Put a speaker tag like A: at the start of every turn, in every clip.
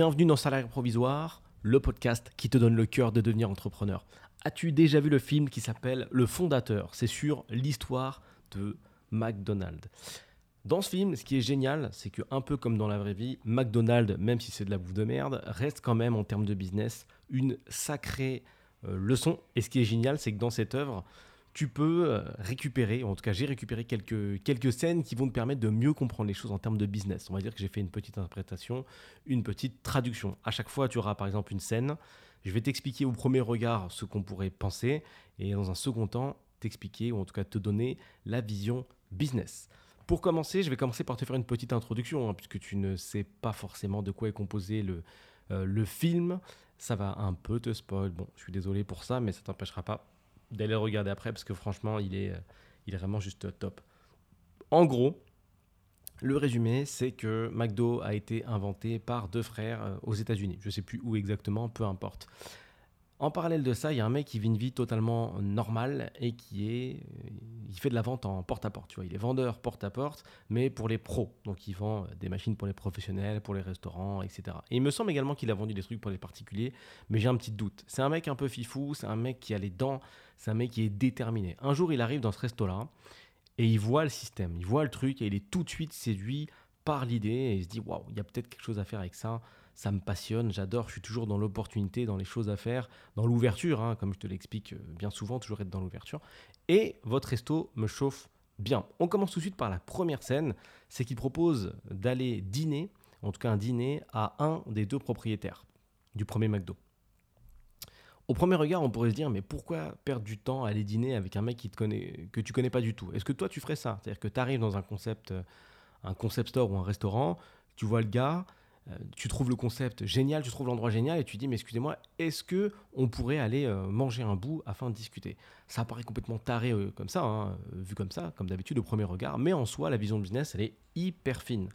A: Bienvenue dans Salaire Provisoire, le podcast qui te donne le cœur de devenir entrepreneur. As-tu déjà vu le film qui s'appelle Le Fondateur? C'est sur l'histoire de McDonald's. Dans ce film, ce qui est génial, c'est que un peu comme dans la vraie vie, McDonald's, même si c'est de la bouffe de merde, reste quand même en termes de business une sacrée euh, leçon. Et ce qui est génial, c'est que dans cette œuvre, tu peux euh, récupérer, en tout cas j'ai récupéré quelques, quelques scènes qui vont te permettre de mieux comprendre les choses en termes de business. On va dire que j'ai fait une petite interprétation, une petite traduction. À chaque fois, tu auras par exemple une scène, je vais t'expliquer au premier regard ce qu'on pourrait penser, et dans un second temps, t'expliquer, ou en tout cas te donner la vision business. Pour commencer, je vais commencer par te faire une petite introduction, hein, puisque tu ne sais pas forcément de quoi est composé le, euh, le film. Ça va un peu te spoil. Bon, je suis désolé pour ça, mais ça t'empêchera pas d'aller le regarder après parce que franchement, il est, euh, il est vraiment juste top. En gros, le résumé, c'est que McDo a été inventé par deux frères euh, aux États-Unis. Je ne sais plus où exactement, peu importe. En parallèle de ça, il y a un mec qui vit une vie totalement normale et qui est, il fait de la vente en porte-à-porte. Tu vois, il est vendeur porte-à-porte, mais pour les pros. Donc, il vend des machines pour les professionnels, pour les restaurants, etc. Et il me semble également qu'il a vendu des trucs pour les particuliers, mais j'ai un petit doute. C'est un mec un peu fifou, c'est un mec qui a les dents, c'est un mec qui est déterminé. Un jour, il arrive dans ce resto-là et il voit le système, il voit le truc et il est tout de suite séduit par l'idée et il se dit waouh, il y a peut-être quelque chose à faire avec ça ça me passionne, j'adore, je suis toujours dans l'opportunité, dans les choses à faire, dans l'ouverture, hein, comme je te l'explique euh, bien souvent, toujours être dans l'ouverture. Et votre resto me chauffe bien. On commence tout de suite par la première scène, c'est qu'il propose d'aller dîner, en tout cas un dîner, à un des deux propriétaires du premier McDo. Au premier regard, on pourrait se dire, mais pourquoi perdre du temps à aller dîner avec un mec qui te connaît, que tu connais pas du tout? Est-ce que toi, tu ferais ça? C'est-à-dire que tu arrives dans un concept, euh, un concept store ou un restaurant, tu vois le gars, tu trouves le concept génial, tu trouves l'endroit génial et tu dis mais excusez-moi, est-ce que on pourrait aller euh, manger un bout afin de discuter? Ça paraît complètement taré euh, comme ça, hein, vu comme ça, comme d'habitude au premier regard, mais en soi la vision de business elle est hyper fine.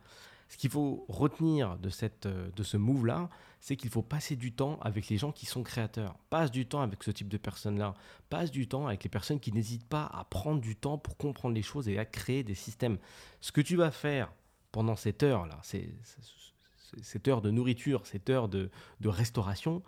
A: Ce qu'il faut retenir de, cette, de ce move-là, c'est qu'il faut passer du temps avec les gens qui sont créateurs. Passe du temps avec ce type de personnes-là. Passe du temps avec les personnes qui n'hésitent pas à prendre du temps pour comprendre les choses et à créer des systèmes. Ce que tu vas faire pendant cette heure-là, c'est cette heure de nourriture, cette heure de, restauration,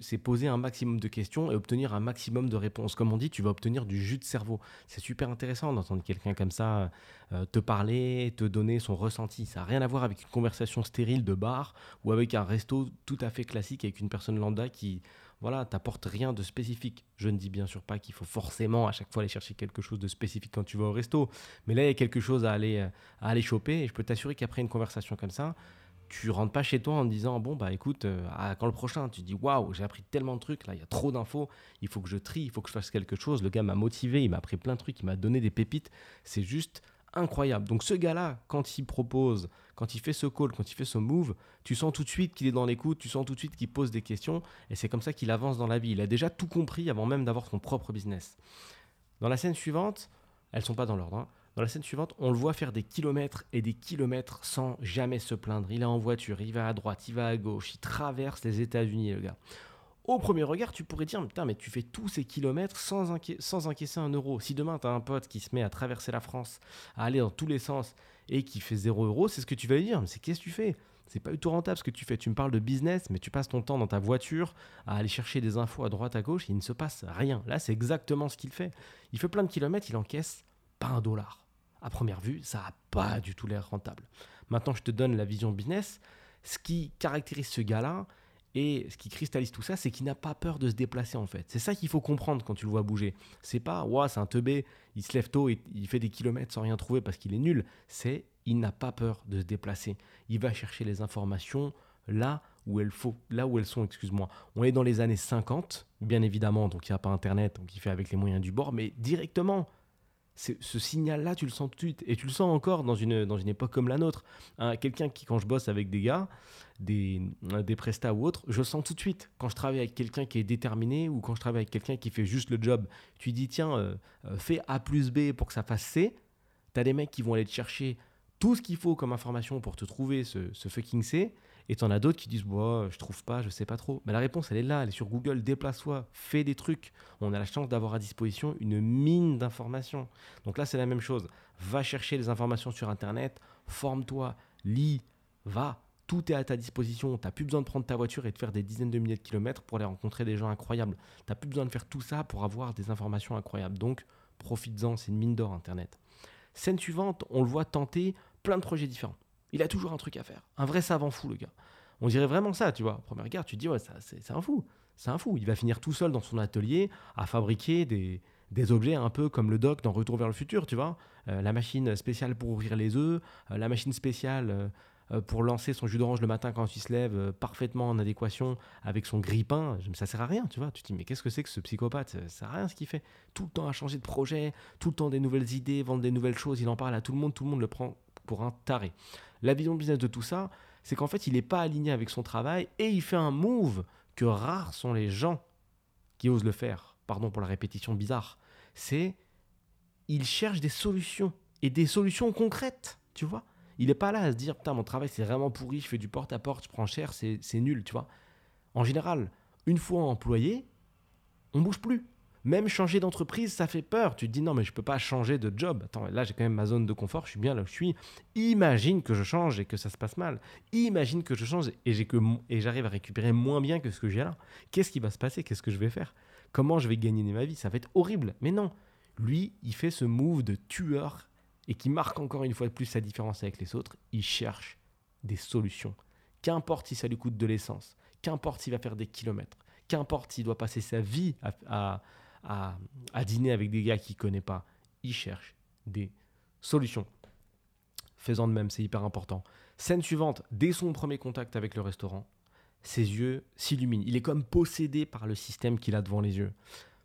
A: c'est poser un maximum de questions et obtenir un maximum de réponses. Comme on dit, tu vas obtenir du jus de cerveau. C'est super intéressant d'entendre quelqu'un comme ça euh, te parler, te donner son ressenti. Ça n'a rien à voir avec une conversation stérile de bar ou avec un resto tout à fait classique avec une personne lambda qui voilà, t'apporte rien de spécifique. Je ne dis bien sûr pas qu'il faut forcément à chaque fois aller chercher quelque chose de spécifique quand tu vas au resto, mais là il y a quelque chose à aller, à aller choper et je peux t'assurer qu'après une conversation comme ça, tu rentres pas chez toi en disant bon bah écoute euh, quand le prochain tu dis waouh j'ai appris tellement de trucs là il y a trop d'infos il faut que je trie il faut que je fasse quelque chose. Le gars m'a motivé il m'a appris plein de trucs il m'a donné des pépites. C'est juste incroyable. Donc ce gars là quand il propose quand il fait ce call quand il fait ce move tu sens tout de suite qu'il est dans l'écoute tu sens tout de suite qu'il pose des questions et c'est comme ça qu'il avance dans la vie. Il a déjà tout compris avant même d'avoir son propre business. Dans la scène suivante elles sont pas dans l'ordre hein. Dans la scène suivante, on le voit faire des kilomètres et des kilomètres sans jamais se plaindre. Il est en voiture, il va à droite, il va à gauche, il traverse les États-Unis, le gars. Au premier regard, tu pourrais dire, putain, mais tu fais tous ces kilomètres sans, sans encaisser un euro. Si demain, tu as un pote qui se met à traverser la France, à aller dans tous les sens et qui fait 0 euros, c'est ce que tu vas lui dire. Mais c'est qu'est-ce que tu fais? C'est pas du tout rentable ce que tu fais. Tu me parles de business, mais tu passes ton temps dans ta voiture à aller chercher des infos à droite, à gauche, et il ne se passe rien. Là, c'est exactement ce qu'il fait. Il fait plein de kilomètres, il encaisse pas un dollar à première vue, ça n'a pas du tout l'air rentable. Maintenant, je te donne la vision business. Ce qui caractérise ce gars-là et ce qui cristallise tout ça, c'est qu'il n'a pas peur de se déplacer en fait. C'est ça qu'il faut comprendre quand tu le vois bouger. C'est pas, ouais, c'est un teubé, il se lève tôt et il fait des kilomètres sans rien trouver parce qu'il est nul. C'est, il n'a pas peur de se déplacer. Il va chercher les informations là où elles faut, là où elles sont, excuse-moi. On est dans les années 50, bien évidemment, donc il n'y a pas Internet, donc il fait avec les moyens du bord, mais directement, ce signal-là, tu le sens tout de suite. Et tu le sens encore dans une, dans une époque comme la nôtre. Hein, quelqu'un qui, quand je bosse avec des gars, des, des prestats ou autres, je sens tout de suite. Quand je travaille avec quelqu'un qui est déterminé ou quand je travaille avec quelqu'un qui fait juste le job, tu dis, tiens, euh, euh, fais A plus B pour que ça fasse C. Tu as des mecs qui vont aller te chercher tout ce qu'il faut comme information pour te trouver ce, ce fucking C. Et en as d'autres qui disent bah, je trouve pas, je sais pas trop. Mais la réponse, elle est là, elle est sur Google. Déplace-toi, fais des trucs. On a la chance d'avoir à disposition une mine d'informations. Donc là, c'est la même chose. Va chercher les informations sur Internet, forme-toi, lis, va. Tout est à ta disposition. Tu n'as plus besoin de prendre ta voiture et de faire des dizaines de milliers de kilomètres pour aller rencontrer des gens incroyables. Tu n'as plus besoin de faire tout ça pour avoir des informations incroyables. Donc, profites-en, c'est une mine d'or Internet. Scène suivante, on le voit tenter plein de projets différents. Il a toujours un truc à faire. Un vrai savant fou, le gars. On dirait vraiment ça, tu vois. Premier regard, tu te dis, ouais, c'est un fou. C'est un fou. Il va finir tout seul dans son atelier à fabriquer des, objets un peu comme le doc dans Retour vers le futur, tu vois. Euh, la machine spéciale pour ouvrir les œufs, euh, la machine spéciale euh, pour lancer son jus d'orange le matin quand il se lève, parfaitement en adéquation avec son grille-pain. Ça sert à rien, tu vois. Tu te dis, mais qu'est-ce que c'est que ce psychopathe? Ça sert à rien ce qu'il fait. Tout le temps à changer de projet, tout le temps des nouvelles idées, vendre des nouvelles choses. Il en parle à tout le monde, tout le monde le prend pour un taré. La vision business de tout ça, c'est qu'en fait, il n'est pas aligné avec son travail et il fait un move que rares sont les gens qui osent le faire. Pardon pour la répétition bizarre c'est il cherche des solutions et des solutions concrètes, tu vois. Il n'est pas là à se dire putain mon travail c'est vraiment pourri, je fais du porte à porte, je prends cher, c'est nul, tu vois. En général, une fois employé, on bouge plus. Même changer d'entreprise, ça fait peur. Tu te dis non, mais je peux pas changer de job. Attends, là j'ai quand même ma zone de confort, je suis bien là où je suis. Imagine que je change et que ça se passe mal. Imagine que je change et et j'arrive à récupérer moins bien que ce que j'ai là. Qu'est-ce qui va se passer? Qu'est-ce que je vais faire? Comment je vais gagner ma vie? Ça va être horrible. Mais non, lui, il fait ce move de tueur et qui marque encore une fois de plus sa différence avec les autres. Il cherche des solutions. Qu'importe si ça lui coûte de l'essence, qu'importe s'il va faire des kilomètres, qu'importe s'il doit passer sa vie à, dîner avec des gars qu'il ne connaît pas, il cherche des solutions. Faisant de même, c'est hyper important. Scène suivante, dès son premier contact avec le restaurant, ses yeux s'illuminent. Il est comme possédé par le système qu'il a devant les yeux.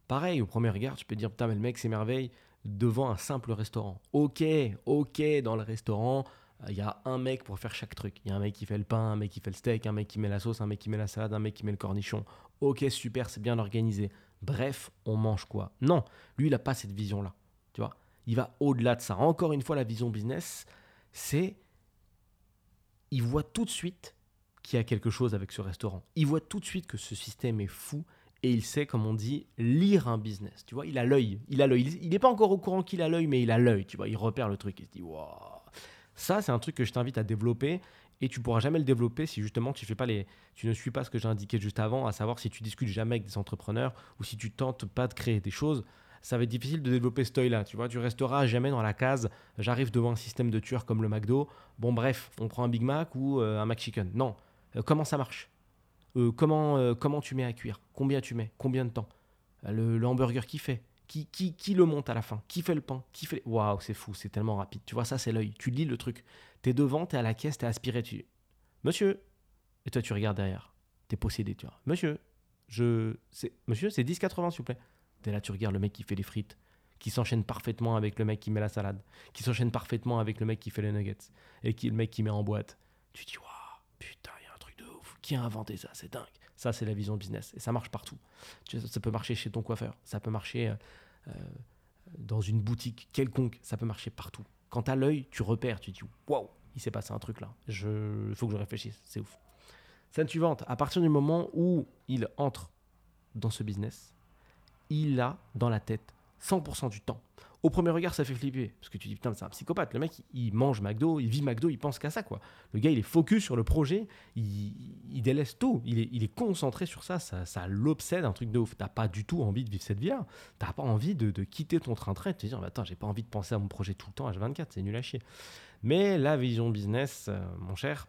A: Pareil, au premier regard, tu peux dire, putain, mais le mec s'émerveille devant un simple restaurant. Ok, ok, dans le restaurant, il y a un mec pour faire chaque truc. Il y a un mec qui fait le pain, un mec qui fait le steak, un mec qui met la sauce, un mec qui met la salade, un mec qui met le cornichon. Ok, super, c'est bien organisé. Bref, on mange quoi? Non, lui, il n'a pas cette vision-là. Tu vois? Il va au-delà de ça. Encore une fois, la vision business, c'est. Il voit tout de suite qu'il y a quelque chose avec ce restaurant. Il voit tout de suite que ce système est fou et il sait, comme on dit, lire un business. Tu vois, il a l'œil. Il a l'œil. Il n'est pas encore au courant qu'il a l'œil, mais il a l'œil. Tu vois, il repère le truc. Il se dit, waouh. Ça, c'est un truc que je t'invite à développer et tu pourras jamais le développer si justement tu fais pas les, tu ne suis pas ce que j'ai indiqué juste avant, à savoir si tu discutes jamais avec des entrepreneurs ou si tu tentes pas de créer des choses. Ça va être difficile de développer ce œil-là. Tu vois, tu resteras jamais dans la case. J'arrive devant un système de tueurs comme le McDo. Bon, bref, on prend un Big Mac ou euh, un McChicken. Non, euh, comment ça marche? Euh, comment, comment tu mets à cuire? Combien tu mets? Combien de temps? Le, hamburger qui fait? Qui, le monte à la fin? Qui fait le pain Qui fait Waouh, c'est fou, c'est tellement rapide. Tu vois, ça, c'est l'œil. Tu lis le truc. Tu es devant, tu es à la caisse, tu es aspiré. Tu Monsieur Et toi, tu regardes derrière. Tu es possédé, tu vois. Monsieur, je. Monsieur, c'est 10,80 s'il vous plaît. Tu es là, tu regardes le mec qui fait les frites, qui s'enchaîne parfaitement avec le mec qui met la salade, qui s'enchaîne parfaitement avec le mec qui fait les nuggets, et qui le mec qui met en boîte. Tu dis, waouh, putain, qui a inventé ça? C'est dingue. Ça, c'est la vision business. Et ça marche partout. Ça peut marcher chez ton coiffeur. Ça peut marcher euh, euh, dans une boutique quelconque. Ça peut marcher partout. Quand tu as l'œil, tu repères. Tu dis Waouh, il s'est passé un truc là. Il faut que je réfléchisse. C'est ouf. Scène suivante. À partir du moment où il entre dans ce business, il a dans la tête 100% du temps au premier regard, ça fait flipper. Parce que tu dis, putain, c'est un psychopathe. Le mec, il mange McDo, il vit McDo, il pense qu'à ça, quoi. Le gars, il est focus sur le projet, il, délaisse tout. Il est, concentré sur ça, ça, l'obsède, un truc de ouf. T'as pas du tout envie de vivre cette vie-là. T'as pas envie de, quitter ton train-train et de te dire, attends, j'ai pas envie de penser à mon projet tout le temps, H24, c'est nul à chier. Mais la vision business, euh, mon cher,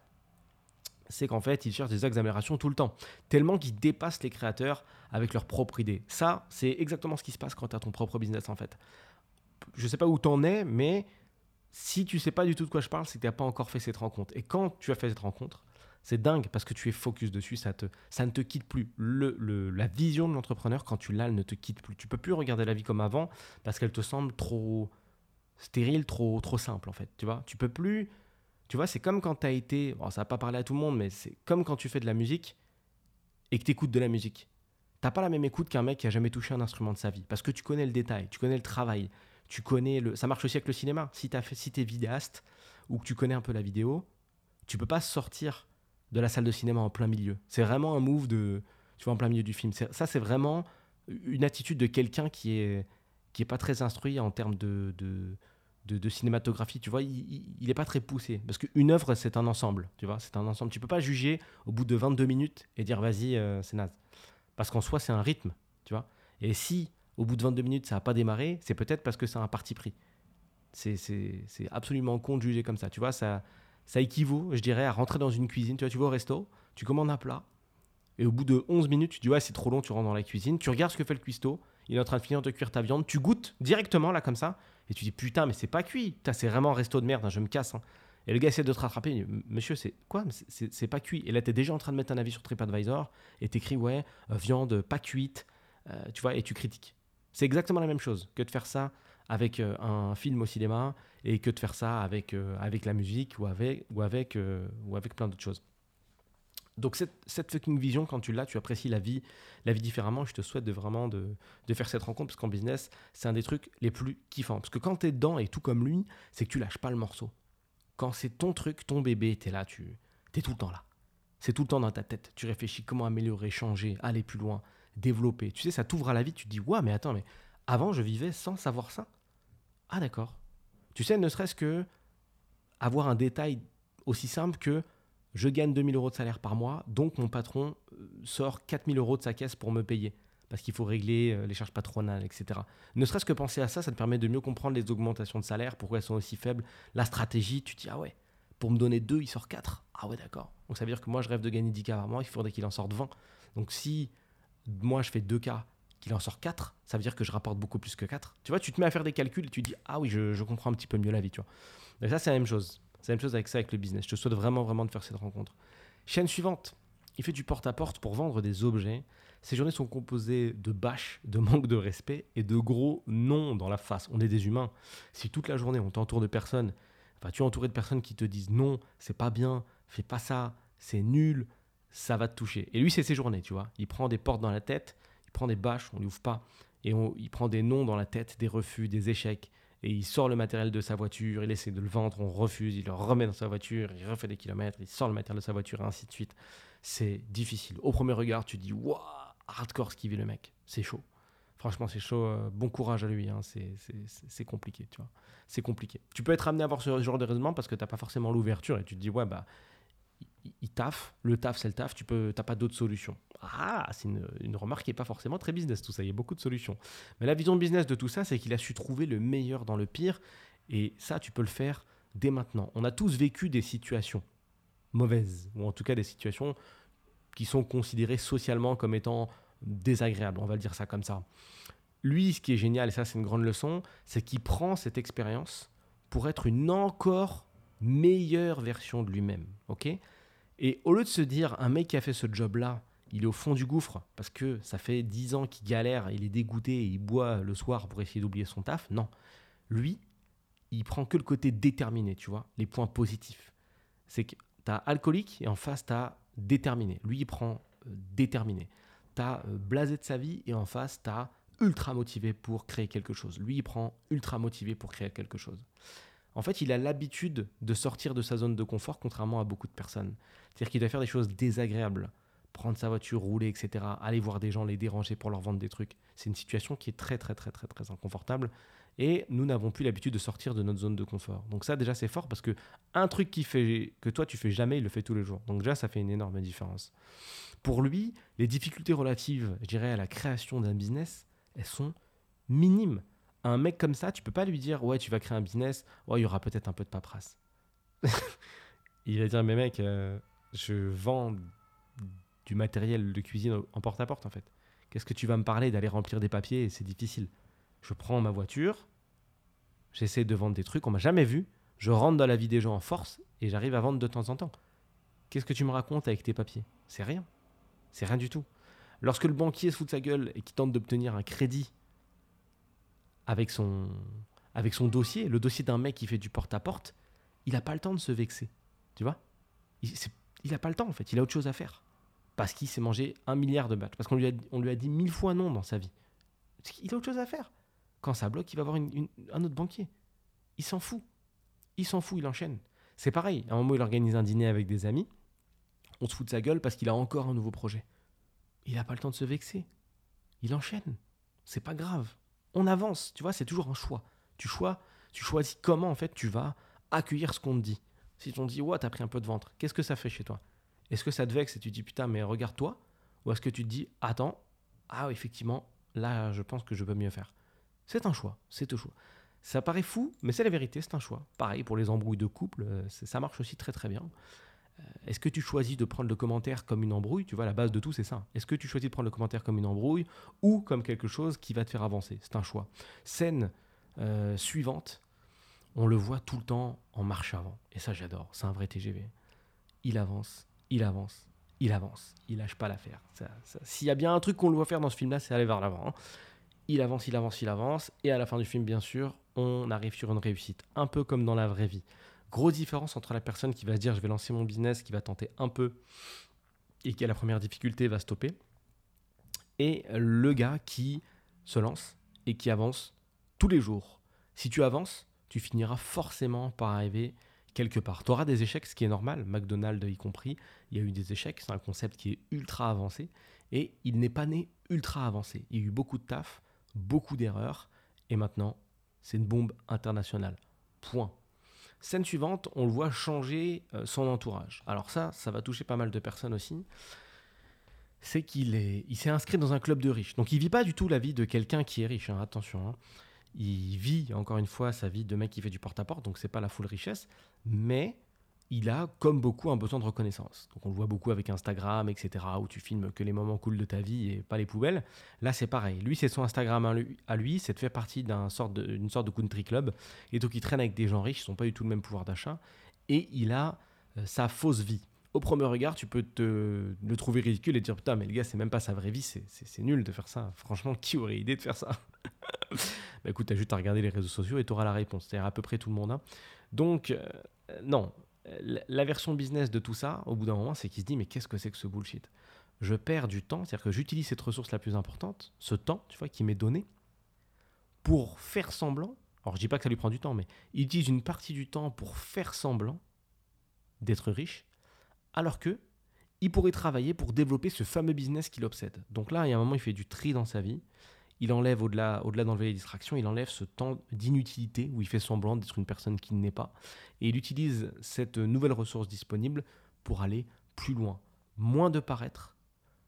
A: c'est qu'en fait, il cherche des axes d'amélioration tout le temps. Tellement qu'ils dépassent les créateurs avec leur propre idée. Ça, c'est exactement ce qui se passe quand tu as ton propre business, en fait je sais pas où t'en es, mais si tu sais pas du tout de quoi je parle, c'est que tu n'as pas encore fait cette rencontre. Et quand tu as fait cette rencontre, c'est dingue parce que tu es focus dessus, ça, te, ça ne te quitte plus. Le, la vision de l'entrepreneur, quand tu l'as, elle ne te quitte plus. Tu peux plus regarder la vie comme avant parce qu'elle te semble trop stérile, trop, trop simple en fait. Tu vois, tu peux plus. Tu vois, c'est comme quand tu as été. Bon, ça va pas parler à tout le monde, mais c'est comme quand tu fais de la musique et que tu écoutes de la musique. T'as pas la même écoute qu'un mec qui a jamais touché un instrument de sa vie parce que tu connais le détail, tu connais le travail, tu connais le. Ça marche aussi avec le cinéma. Si tu si es vidéaste ou que tu connais un peu la vidéo, tu peux pas sortir de la salle de cinéma en plein milieu. C'est vraiment un move de. Tu vois, en plein milieu du film. Ça, c'est vraiment une attitude de quelqu'un qui est, qui est pas très instruit en termes de, de, de, cinématographie, tu vois, il n'est pas très poussé. Parce qu'une œuvre, c'est un ensemble, tu vois, c'est un ensemble. Tu peux pas juger au bout de 22 minutes et dire vas-y, euh, c'est naze. Parce qu'en soi, c'est un rythme, tu vois. Et si au bout de 22 minutes, ça n'a pas démarré, c'est peut-être parce que c'est un parti pris. C'est absolument con de juger comme ça, tu vois, ça, ça équivaut, je dirais, à rentrer dans une cuisine. Tu vois, tu vas au resto, tu commandes un plat, et au bout de 11 minutes, tu dis ouais, c'est trop long, tu rentres dans la cuisine, tu regardes ce que fait le cuistot, il est en train de finir de cuire ta viande, tu goûtes directement là comme ça, et tu dis putain, mais c'est pas cuit, c'est vraiment un resto de merde, hein, je me casse. Hein. Et le gars essaie de te rattraper, monsieur, c'est quoi C'est pas cuit. Et là, tu es déjà en train de mettre un avis sur TripAdvisor, et t'écris ouais, euh, viande pas cuite, euh, tu vois, et tu critiques. C'est exactement la même chose que de faire ça avec euh, un film au cinéma et que de faire ça avec, avec la musique ou avec, ou avec, ou avec plein d'autres choses. Donc cette, fucking vision, quand tu l'as, tu apprécies la vie, la vie différemment. Je te souhaite de vraiment de, faire cette rencontre parce qu'en business, c'est un des trucs les plus kiffants. Parce que quand tu es dedans et tout comme lui, c'est que tu lâches pas le morceau. Quand c'est ton truc, ton bébé, tu es là, tu es tout le temps là. C'est tout le temps dans ta tête. Tu réfléchis comment améliorer, changer, aller plus loin, développer. Tu sais, ça t'ouvre à la vie. Tu te dis, ouais, mais attends, mais avant, je vivais sans savoir ça. Ah, d'accord. Tu sais, ne serait-ce que avoir un détail aussi simple que je gagne 2000 euros de salaire par mois, donc mon patron euh, sort 4000 euros de sa caisse pour me payer, parce qu'il faut régler euh, les charges patronales, etc. Ne serait-ce que penser à ça, ça te permet de mieux comprendre les augmentations de salaire, pourquoi elles sont aussi faibles, la stratégie, tu te dis, ah ouais, pour me donner 2, il sort 4. Ah ouais, d'accord. Donc ça veut dire que moi, je rêve de gagner 10K par mois, il faudrait qu'il en sorte 20. Donc si moi, je fais 2K, qu'il en sort 4, ça veut dire que je rapporte beaucoup plus que 4. Tu vois, tu te mets à faire des calculs et tu dis, ah oui, je, je comprends un petit peu mieux la vie, tu vois. Et ça, c'est la même chose. C'est la même chose avec ça, avec le business. Je te souhaite vraiment, vraiment de faire cette rencontre. Chaîne suivante. Il fait du porte-à-porte pour vendre des objets. Ces journées sont composées de bâches, de manque de respect et de gros non dans la face. On est des humains. Si toute la journée on t'entoure de personnes, enfin, tu es entouré de personnes qui te disent non, c'est pas bien, fais pas ça, c'est nul, ça va te toucher. Et lui, c'est ses journées, tu vois. Il prend des portes dans la tête, il prend des bâches, on lui ouvre pas, et il prend des noms dans la tête, des refus, des échecs et il sort le matériel de sa voiture, il essaie de le vendre, on refuse, il le remet dans sa voiture, il refait des kilomètres, il sort le matériel de sa voiture, et ainsi de suite. C'est difficile. Au premier regard, tu dis, waouh, hardcore ce qu'il vit le mec, c'est chaud. Franchement, c'est chaud. Euh, bon courage à lui. Hein. C'est compliqué, tu vois. C'est compliqué. Tu peux être amené à avoir ce genre de raisonnement parce que tu n'as pas forcément l'ouverture et tu te dis, ouais, bah, il, taffe. Le taf, c'est le taf. Tu n'as pas d'autres solutions. Ah, c'est une, remarque qui n'est pas forcément très business, tout ça. Il y a beaucoup de solutions. Mais la vision business de tout ça, c'est qu'il a su trouver le meilleur dans le pire. Et ça, tu peux le faire dès maintenant. On a tous vécu des situations mauvaises, ou en tout cas des situations qui sont considérées socialement comme étant désagréables, on va le dire ça comme ça. Lui, ce qui est génial, et ça c'est une grande leçon, c'est qu'il prend cette expérience pour être une encore meilleure version de lui-même. ok? Et au lieu de se dire, un mec qui a fait ce job-là, il est au fond du gouffre parce que ça fait 10 ans qu'il galère, il est dégoûté et il boit le soir pour essayer d'oublier son taf. Non. Lui, il prend que le côté déterminé, tu vois, les points positifs. C'est que tu as alcoolique et en face, tu as déterminé. Lui, il prend euh, déterminé. Tu as euh, blasé de sa vie et en face, tu as ultra motivé pour créer quelque chose. Lui, il prend ultra motivé pour créer quelque chose. En fait, il a l'habitude de sortir de sa zone de confort, contrairement à beaucoup de personnes. C'est-à-dire qu'il doit faire des choses désagréables prendre sa voiture, rouler, etc., aller voir des gens, les déranger pour leur vendre des trucs. C'est une situation qui est très, très, très, très, très inconfortable. Et nous n'avons plus l'habitude de sortir de notre zone de confort. Donc ça, déjà, c'est fort parce que un truc qui fait que toi, tu fais jamais, il le fait tous les jours. Donc déjà, ça fait une énorme différence. Pour lui, les difficultés relatives, je dirais, à la création d'un business, elles sont minimes. Un mec comme ça, tu peux pas lui dire, ouais, tu vas créer un business, ouais, il y aura peut-être un peu de paperasse. il va dire, mais mec, euh, je vends du matériel de cuisine en porte-à-porte, en fait. Qu'est-ce que tu vas me parler d'aller remplir des papiers? C'est difficile. Je prends ma voiture, j'essaie de vendre des trucs, on m'a jamais vu, je rentre dans la vie des gens en force et j'arrive à vendre de temps en temps. Qu'est-ce que tu me racontes avec tes papiers? C'est rien. C'est rien du tout. Lorsque le banquier se fout de sa gueule et qui tente d'obtenir un crédit avec son, avec son dossier, le dossier d'un mec qui fait du porte-à-porte, il n'a pas le temps de se vexer. Tu vois? Il n'a pas le temps en fait, il a autre chose à faire parce qu'il s'est mangé un milliard de matchs, parce qu'on lui, a, lui a dit mille fois non dans sa vie. Il a autre chose à faire. Quand ça bloque, il va voir un autre banquier. Il s'en fout. Il s'en fout, il enchaîne. C'est pareil, à un moment, il organise un dîner avec des amis. On se fout de sa gueule parce qu'il a encore un nouveau projet. Il n'a pas le temps de se vexer. Il enchaîne. C'est pas grave. On avance. Tu vois, c'est toujours un choix. Tu, choisis comment en fait tu vas accueillir ce qu'on te dit. Si on te dit, ouais, t'as pris un peu de ventre, qu'est-ce que ça fait chez toi? Est-ce que ça te vexe et tu dis, putain, mais regarde-toi? Ou est-ce que tu te dis, attends, ah, effectivement, là, je pense que je peux mieux faire? C'est un choix, c'est un choix. Ça paraît fou, mais c'est la vérité, c'est un choix. Pareil pour les embrouilles de couple, euh, ça marche aussi très très bien. Est-ce que tu choisis de prendre le commentaire comme une embrouille? Tu vois, la base de tout, c'est ça. Est-ce que tu choisis de prendre le commentaire comme une embrouille ou comme quelque chose qui va te faire avancer? C'est un choix. Scène euh, suivante, on le voit tout le temps en marche avant. Et ça, j'adore. C'est un vrai TGV. Il avance, il avance, il avance. Il lâche pas l'affaire. S'il y a bien un truc qu'on le voit faire dans ce film-là, c'est aller vers l'avant. Hein. Il avance, il avance, il avance. Et à la fin du film, bien sûr, on arrive sur une réussite. Un peu comme dans la vraie vie. Grosse différence entre la personne qui va se dire je vais lancer mon business, qui va tenter un peu et qui a la première difficulté va stopper. Et le gars qui se lance et qui avance tous les jours. Si tu avances, tu finiras forcément par arriver quelque part. Tu auras des échecs, ce qui est normal, McDonald's y compris. Il y a eu des échecs, c'est un concept qui est ultra avancé. Et il n'est pas né ultra avancé. Il y a eu beaucoup de taf, beaucoup d'erreurs. Et maintenant, c'est une bombe internationale. Point. Scène suivante, on le voit changer euh, son entourage. Alors ça, ça va toucher pas mal de personnes aussi. C'est qu'il est, il s'est inscrit dans un club de riches. Donc il vit pas du tout la vie de quelqu'un qui est riche. Hein, attention. Hein il vit encore une fois sa vie de mec qui fait du porte-à-porte, donc c'est pas la full richesse, mais il a, comme beaucoup, un besoin de reconnaissance. Donc on le voit beaucoup avec Instagram, etc., où tu filmes que les moments cool de ta vie et pas les poubelles. Là, c'est pareil. Lui, c'est son Instagram à lui, c'est de faire partie d'une sorte, de, de country club, et donc il traîne avec des gens riches, ils n'ont pas du tout le même pouvoir d'achat, et il a euh, sa fausse vie. Au premier regard, tu peux te le trouver ridicule et dire putain, mais le gars, c'est même pas sa vraie vie, c'est nul de faire ça. Franchement, qui aurait idée de faire ça? Bah écoute, tu as juste à regarder les réseaux sociaux et tu auras la réponse. C'est-à-dire à peu près tout le monde. Hein. Donc, euh, non, la version business de tout ça, au bout d'un moment, c'est qu'il se dit, mais qu'est-ce que c'est que ce bullshit? Je perds du temps, c'est-à-dire que j'utilise cette ressource la plus importante, ce temps, tu vois, qui m'est donné, pour faire semblant. Alors, je dis pas que ça lui prend du temps, mais il utilise une partie du temps pour faire semblant d'être riche, alors que il pourrait travailler pour développer ce fameux business qui l'obsède. Donc là, il y a un moment, il fait du tri dans sa vie il enlève, au-delà au d'enlever les distractions, il enlève ce temps d'inutilité où il fait semblant d'être une personne qui n'est pas. Et il utilise cette nouvelle ressource disponible pour aller plus loin. Moins de paraître,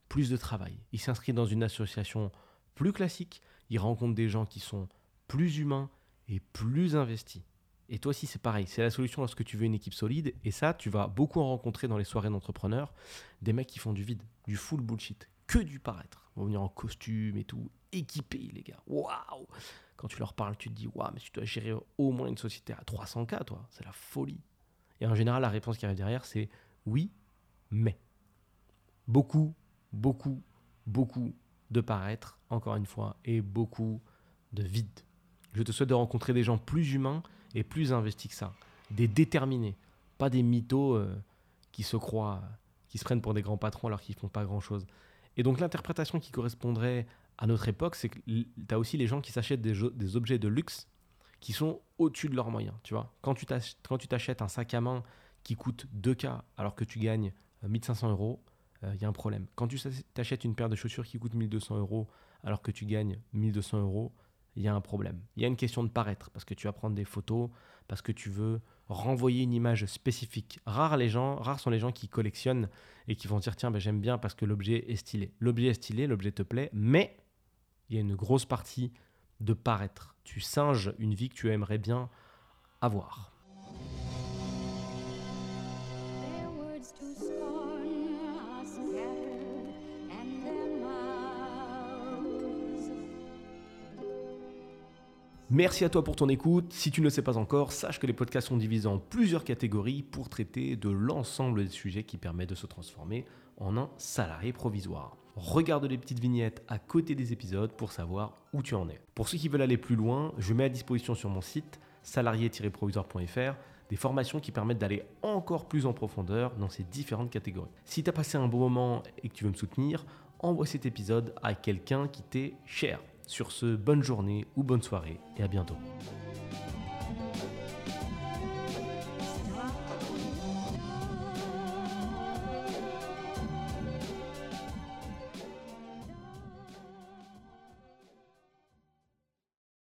A: plus de travail. Il s'inscrit dans une association plus classique, il rencontre des gens qui sont plus humains et plus investis. Et toi aussi, c'est pareil. C'est la solution lorsque tu veux une équipe solide. Et ça, tu vas beaucoup en rencontrer dans les soirées d'entrepreneurs. Des mecs qui font du vide, du full bullshit, que du paraître. Ils vont venir en costume et tout, équipés, les gars. Waouh Quand tu leur parles, tu te dis, waouh, mais tu dois gérer au moins une société à 300K, toi. C'est la folie. Et en général, la réponse qui arrive derrière, c'est oui, mais. Beaucoup, beaucoup, beaucoup de paraître, encore une fois, et beaucoup de vide. Je te souhaite de rencontrer des gens plus humains et plus investis que ça. Des déterminés, pas des mythos euh, qui se croient, qui se prennent pour des grands patrons alors qu'ils font pas grand-chose. Et donc l'interprétation qui correspondrait à notre époque, c'est que tu as aussi les gens qui s'achètent des, objets de luxe qui sont au-dessus de leurs moyens. Tu vois quand tu t'achètes un sac à main qui coûte 2K alors que tu gagnes 1500 euh, euros, il euh, y a un problème. Quand tu t'achètes une paire de chaussures qui coûte 1200 euros alors que tu gagnes 1200 euros, il y a un problème. Il y a une question de paraître parce que tu vas prendre des photos, parce que tu veux renvoyer une image spécifique. Rares, les gens, rares sont les gens qui collectionnent et qui vont dire tiens, ben, j'aime bien parce que l'objet est stylé. L'objet est stylé, l'objet te plaît, mais il y a une grosse partie de paraître. Tu singes une vie que tu aimerais bien avoir. Merci à toi pour ton écoute. Si tu ne le sais pas encore, sache que les podcasts sont divisés en plusieurs catégories pour traiter de l'ensemble des sujets qui permettent de se transformer en un salarié provisoire. Regarde les petites vignettes à côté des épisodes pour savoir où tu en es. Pour ceux qui veulent aller plus loin, je mets à disposition sur mon site salarié-provisoire.fr des formations qui permettent d'aller encore plus en profondeur dans ces différentes catégories. Si tu as passé un bon moment et que tu veux me soutenir, envoie cet épisode à quelqu'un qui t'est cher. Sur ce, bonne journée ou bonne soirée et à bientôt.